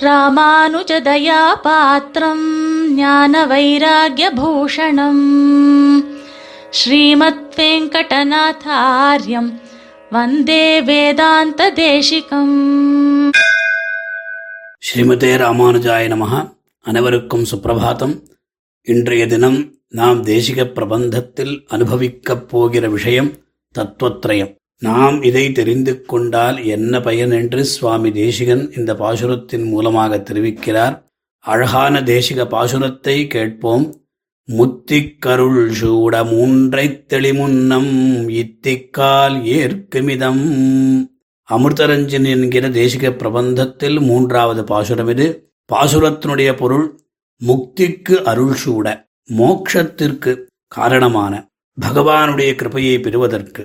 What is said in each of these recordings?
ராமானுஜதயாபாத்திரம் ஞான வைராகியபூஷணம் ஸ்ரீமத் வெங்கடநாதாரியம் வந்தே வேதாந்த தேசிகம் ஸ்ரீமதே ராமானுஜாய நமஹ. அனைவருக்கும் சுப்பிரபாதம். இன்றைய தினம் நாம் தேசிக பிரபந்தத்தில் அனுபவிக்கப் போகிற விஷயம் தத்துவத்ரயம். நாம் இதை தெரிந்து கொண்டால் என்ன பயன் என்று சுவாமி தேசிகன் இந்த பாசுரத்தின் மூலமாக தெரிவிக்கிறார். அழகான தேசிக பாசுரத்தை கேட்போம். முத்திக்கருள் சூட மூன்றை தெளிமுன்னம் இத்திக்கால் ஏற்குமிதம். அமிர்தரஞ்சன் என்கிற தேசிக பிரபந்தத்தில் மூன்றாவது பாசுரம் இது. பாசுரத்தினுடைய பொருள் முக்திக்கு அருள் சூட மோக்ஷத்திற்கு காரணமான பகவானுடைய கிருபையை பெறுவதற்கு.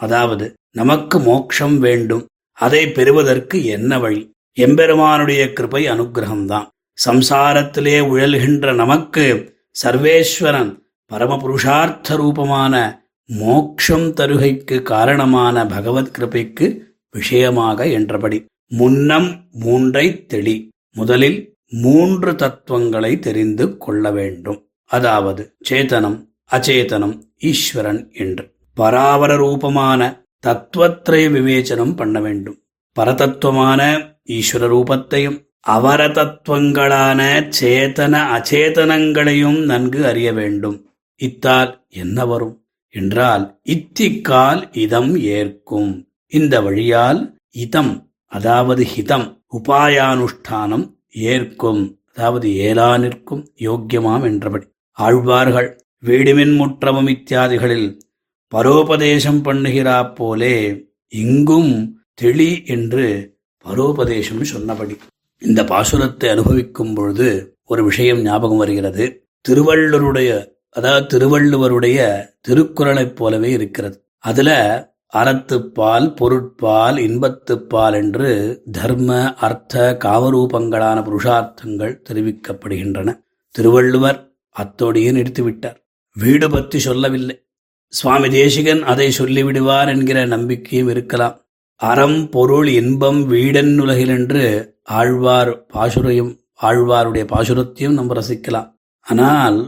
அதாவது நமக்கு மோக்ஷம் வேண்டும். அதை பெறுவதற்கு என்ன வழி? எம்பெருமானுடைய கிருபை அனுகிரகம்தான் சம்சாரத்திலே உழல்கின்ற நமக்கு சர்வேஸ்வரன் பரமபுருஷார்த்த ரூபமான மோக்ஷம் தருகைக்கு காரணமான பகவத் கிருபைக்கு விஷயமாக என்றபடி முன்னம் மூன்றை தெளி முதலில் மூன்று தத்துவங்களை தெரிந்து கொள்ள வேண்டும். அதாவது சேதனம் அச்சேதனம் ஈஸ்வரன் என்று. பராவர ரூபமான தத்துவத்திரய விவேச்சனம் பண்ண வேண்டும். பரதத்துவமான ஈஸ்வர ரூபத்தையும் அவர தத்துவங்களான சேதன அச்சேதனங்களையும் நன்கு அறிய வேண்டும். இத்தால் என்ன வரும்? என்றால் இத்திக்கால் இதம் ஏற்கும். இந்த வழியால் இதம் அதாவது ஹிதம் உபாயானுஷ்டானம் ஏற்கும். அதாவது ஏலா நிற்கும் யோக்கியமாம் என்றபடி. ஆழ்வார்கள் வீடுமின் முற்றமும் இத்தியாதிகளில் பரோபதேசம் பண்ணுகிறாப் போலே இங்கும் தெளி என்று பரோபதேசம் சொன்னபடி. இந்த பாசுரத்தை அனுபவிக்கும் பொழுது ஒரு விஷயம் ஞாபகம் வருகிறது. திருவள்ளுவருடைய அதாவது திருவள்ளுவருடைய திருக்குறளைப் போலவே இருக்கிறது. அதுல அறத்துப்பால் பொருட்பால் இன்பத்துப்பால் என்று தர்ம அர்த்த காமரூபங்களான புருஷார்த்தங்கள் தெரிவிக்கப்படுகின்றன. திருவள்ளுவர் அத்தோடையே நிறுத்திவிட்டார் வீடு பற்றி சொல்லவில்லை. சுவாமி தேசிகன் அதை சொல்லிவிடுவார் என்கிற நம்பிக்கையும் இருக்கலாம். அறம் பொருள் இன்பம் வீடன் உலகிலென்று ஆழ்வார் பாசுரையும் ஆழ்வாருடைய பாசுரத்தையும் நம்ம ரசிக்கலாம். ஆனால்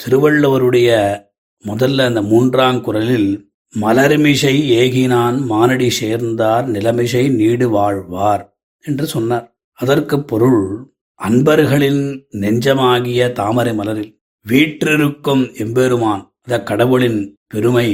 திருவள்ளுவருடைய முதல்ல அந்த மூன்றாம் குரலில் மலர்மிசை ஏகினான் மானடி சேர்ந்தார் நிலமிசை நீடு வாழ்வார் என்று சொன்னார். அதற்கு பொருள் அன்பர்களின் நெஞ்சமாகிய தாமரை மலரில் வீற்றிருக்கும் எம்பெருமான் அத கடவுளின் பெருமை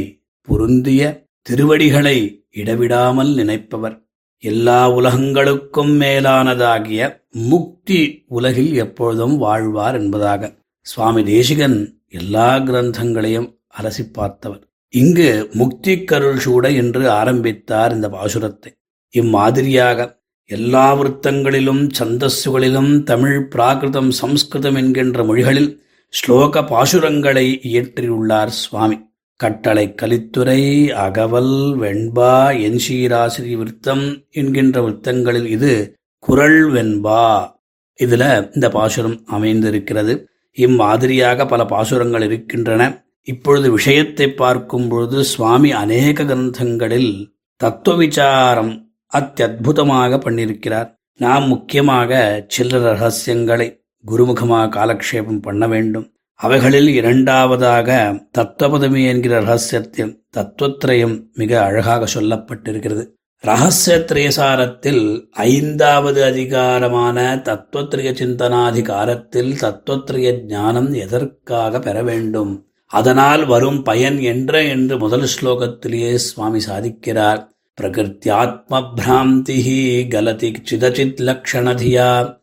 பொருந்திய திருவடிகளை இடவிடாமல் நினைப்பவர். எல்லா உலகங்களுக்கும் மேலானதாகிய முக்தி உலகில் எப்பொழுதும் வாழ்வார் என்பதாக சுவாமி தேசிகன் எல்லா கிரந்தங்களையும் அலசி பார்த்தவர். இங்கு முக்தி கருள் சூட என்று ஆரம்பித்தார் இந்த பாசுரத்தை. இம்மாதிரியாக எல்லா விருத்தங்களிலும் சந்தஸ்சுகளிலும் தமிழ் பிராகிருதம் சம்ஸ்கிருதம் என்கின்ற மொழிகளில் ஸ்லோக பாசுரங்களை இயற்றியுள்ளார் சுவாமி. கட்டளை கலித்துறை அகவல் வெண்பா என்சீராசிரி விருத்தம் என்கின்ற விருத்தங்களில் இது குரல் வெண்பா. இதுல இந்த பாசுரம் அமைந்திருக்கிறது. இம்மாதிரியாக பல பாசுரங்கள் இருக்கின்றன. இப்பொழுது விஷயத்தை பார்க்கும் பொழுது சுவாமி அநேக கிரந்தங்களில் தத்துவ விசாரம் அத்தியுதமாக பண்ணியிருக்கிறார். நாம் முக்கியமாக சில்லற ரகசியங்களை குருமுகமாக காலக்ஷேபம் பண்ண வேண்டும். அவைகளில் இரண்டாவதாக தத்துவபதமி என்கிற ரகசியத்தில் தத்துவத்திரயம் மிக அழகாக சொல்லப்பட்டிருக்கிறது. ரகசியத்திரயசாரத்தில் ஐந்தாவது அதிகாரமான தத்துவத்திரிய சிந்தனாதிகாரத்தில் தத்துவத்திரிய ஞானம் எதற்காக பெற வேண்டும்? அதனால் வரும் பயன் என்ற என்று முதல் ஸ்லோகத்திலேயே சுவாமி சாதிக்கிறார். பிரகிருத்தியாத்ம பிராந்தி கலதி சிதச்சித் லக்ஷணதியா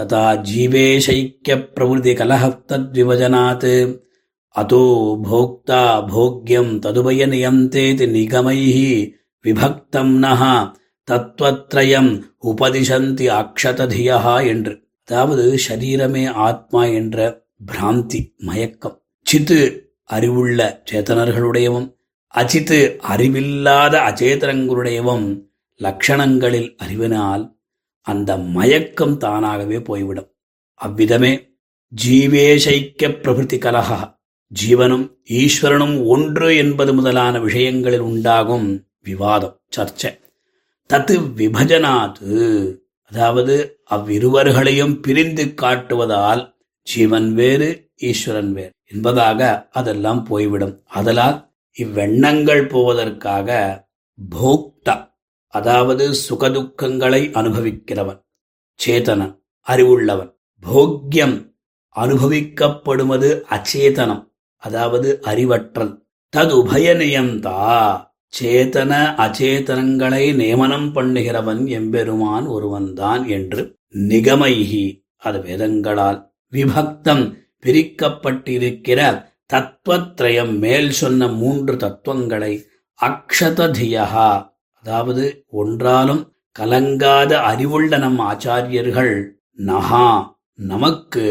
ததா ஜீவேஷைக்கிய பிரவருதி கலஹத்தத்விவஜனாத் அதோ போக்தா போக்யம் ததுபய நியந்தேதி நிகமைः விபக்தம் நஹ தத்துவத்ரயம் உபதிஷந்தி அக்ஷததியா என்று। அதாவது ஷரீரமே ஆத்மா என்ற பிராந்தி மயக்கம்। சித்து அறிவுள்ள சேத்தனர்களுடையவும் அச்சித்து அறிவில்லாத அச்சேதனங்களுடையவும் லட்சணங்களில் அறிவினால் அந்த மயக்கம் தானாகவே போய்விடும். அவ்விதமே ஜீவேசைக்க பிரபிருத்தி கலகா. ஜீவனும் ஈஸ்வரனும் ஒன்று என்பது முதலான விஷயங்களில் உண்டாகும் விவாதம் சர்ச்சை. தத்து விபஜனாது அதாவது அவ்விருவர்களையும் பிரிந்து காட்டுவதால் ஜீவன் வேறு ஈஸ்வரன் வேறு என்பதாக அதெல்லாம் போய்விடும். அதனால் இவ்வெண்ணங்கள் போவதற்காக போக் அதாவது சுகதுக்கங்களை அனுபவிக்கிறவன் சேதனன் அறிவுள்ளவன். போக்யம் அனுபவிக்கப்படுவது அச்சேதனம் அதாவது அறிவற்றல். ததுபயநியந்தா சேதன அச்சேதனங்களை நியமனம் பண்ணுகிறவன் எம்பெருமான் ஒருவன்தான் என்று நிகமைகி அது வேதங்களால் விபக்தம் பிரிக்கப்பட்டிருக்கிற தத்துவத்ரயம் மேல் சொன்ன மூன்று தத்துவங்களை அக்ஷததியா அதாவது ஒன்றாலும் கலங்காத அறிவுள்ள நம் ஆச்சாரியர்கள் நகா நமக்கு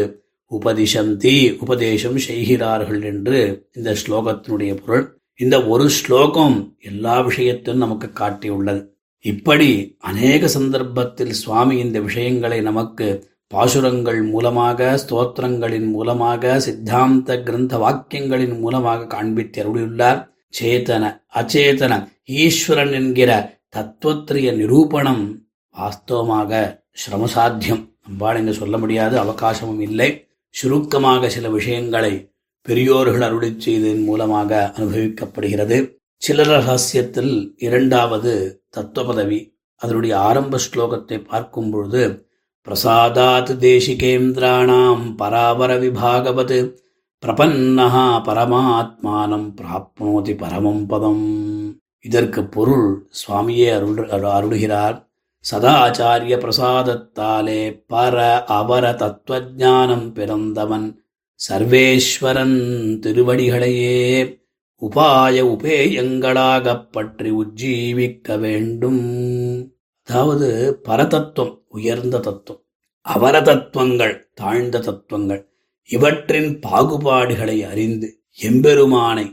உபதிஷந்தி உபதேசம் செய்கிறார்கள் என்று இந்த ஸ்லோகத்தினுடைய பொருள். இந்த ஒரு ஸ்லோகம் எல்லா விஷயத்தையும் நமக்கு காட்டியுள்ளது. இப்படி அநேக சந்தர்ப்பத்தில் சுவாமி இந்த விஷயங்களை நமக்கு பாசுரங்கள் மூலமாக ஸ்தோத்திரங்களின் மூலமாக சித்தாந்த கிரந்த வாக்கியங்களின் மூலமாக காண்பித்து அருளியுள்ளார். சேதன அச்சேதன ஈஸ்வரன் என்கிற தத்துவத்திரிய நிரூபணம் வாஸ்தவமாக சிரமசாத்தியம். நம்பால் இங்கு சொல்ல முடியாது அவகாசமும் இல்லை. சுருக்கமாக சில விஷயங்களை பெரியோர்கள் அருளி செய்ததன் மூலமாக அனுபவிக்கப்படுகிறது. சிலர் ரகசியத்தில் இரண்டாவது தத்துவ பதவி அதனுடைய ஆரம்ப ஸ்லோகத்தை பார்க்கும் பொழுது பிரசாதாத் தேசிகேந்திராணாம் பராபர விபாகவத் பிரபன்னஹா பரமாத்மானம் பிராப்னோதி பரமம் பதம். இதற்கு பொருள் சுவாமியே அருள் அருளுகிறார். சதாச்சாரிய பிரசாதத்தாலே பர அவர தத்துவஜானம் பிறந்தவன் சர்வேஸ்வரன் திருவடிகளையே உபாய உபேயங்களாகப் பற்றி உஜ்ஜீவிக்க வேண்டும். அதாவது பரதத்துவம் உயர்ந்த தத்துவம் அவர தத்துவங்கள் தாழ்ந்த தத்துவங்கள் இவற்றின் பாகுபாடுகளை அறிந்து எம்பெருமானை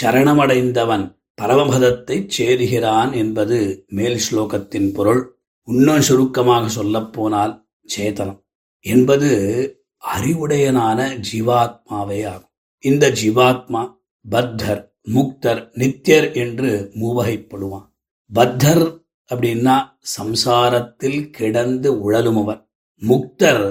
சரணமடைந்தவன் பரமபதத்தைச் சேருகிறான் என்பது மேல் ஸ்லோகத்தின் பொருள். இன்னும் சுருக்கமாக சொல்லப்போனால் சேதனம் என்பது அறிவுடையனான ஜீவாத்மாவே ஆகும். இந்த ஜீவாத்மா பத்தர் முக்தர் நித்தியர் என்று மூவகைப்படுவான். பத்தர் அப்படின்னா சம்சாரத்தில் கிடந்து உழலுமவர். முக்தர்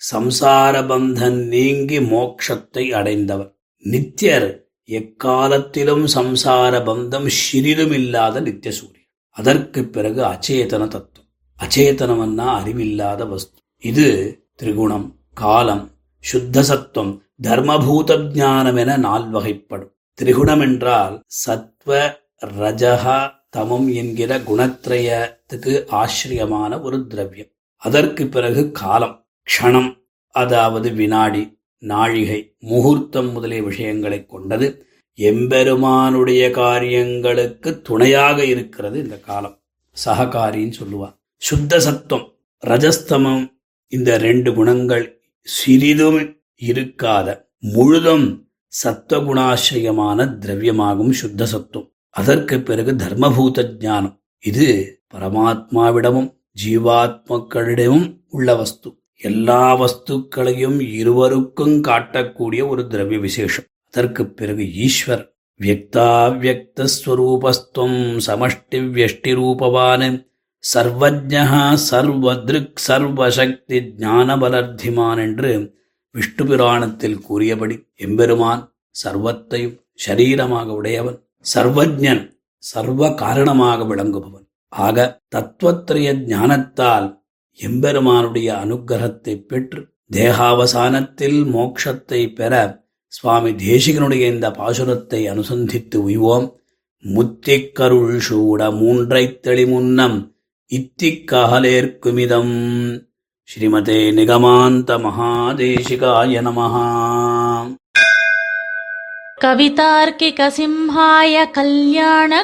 சம்சாரபந்தன் நீங்கி மோட்சத்தை அடைந்தவர் நித்தியர் எக்காலத்திலும் சம்சார பந்தம் சிறிதும் இல்லாத நித்திய சூரியன் அதற்கு பிறகு அச்சேதன தத்துவம். அச்சேதனம்னா அறிவில்லாத வஸ்து. இது திரிகுணம் காலம் சுத்த சத்துவம் தர்மபூத ஜானம் என நால்வகைப்படும். திரிகுணம் என்றால் சத்வ ரஜகா தமம் என்கிற குணத்திரயத்துக்கு ஆசிரியமான ஒரு திரவியம். அதற்கு பிறகு காலம். க்ஷணம் அதாவது வினாடி நாழிகை முகூர்த்தம் முதலிய விஷயங்களை கொண்டது எம்பெருமானுடைய காரியங்களுக்கு துணையாக இருக்கிறது இந்த காலம். சககாரின்னு சொல்லுவார். சுத்த சத்துவம் ரஜஸ்தமம் இந்த ரெண்டு குணங்கள் சிறிதும் இருக்காத முழுதும் சத்துவகுணாசிரியமான திரவியமாகும் சுத்த சத்துவம் அதற்கு பிறகு தர்மபூத ஞானம். இது பரமாத்மாவிடமும் ஜீவாத்மக்களிடமும் உள்ள வஸ்து. எல்லா வஸ்துக்களையும் இருவருக்கும் காட்டக்கூடிய ஒரு திரவிய விசேஷம் அதற்கு பிறகு ஈஸ்வர் வியக்தாவியக்தஸ்வரூபஸ்துவம் சமஷ்டி வியஷ்டி ரூபவான் சர்வஜா சர்வதிருக் சர்வசக்தி ஞானபலர்த்திமான் என்று விஷ்ணு புராணத்தில் கூறியபடி எம்பெருமான் சர்வத்தையும் சரீரமாக உடையவன் சர்வஜன் சர்வ காரணமாக விளங்குபவன். ஆக தத்துவத்திரைய ஞானத்தால் எம்பெருமானுடைய அனுக்கிரகத்தை பெற்று தேகாவசானத்தில் மோட்சத்தை பெற சுவாமி தேசிகனுடைய இந்த பாசுரத்தை அனுசந்தித்து உய்வோம் முத்திக்கருள் சூட மூன்றைத் தெளிமுன்னம் இத்திக்ககலேற்குமிதம் ஸ்ரீமதே நிகமாந்த மகாதேசிகாய நமஹா कवितार्किकसिंहाय कल्याणगुणशालिने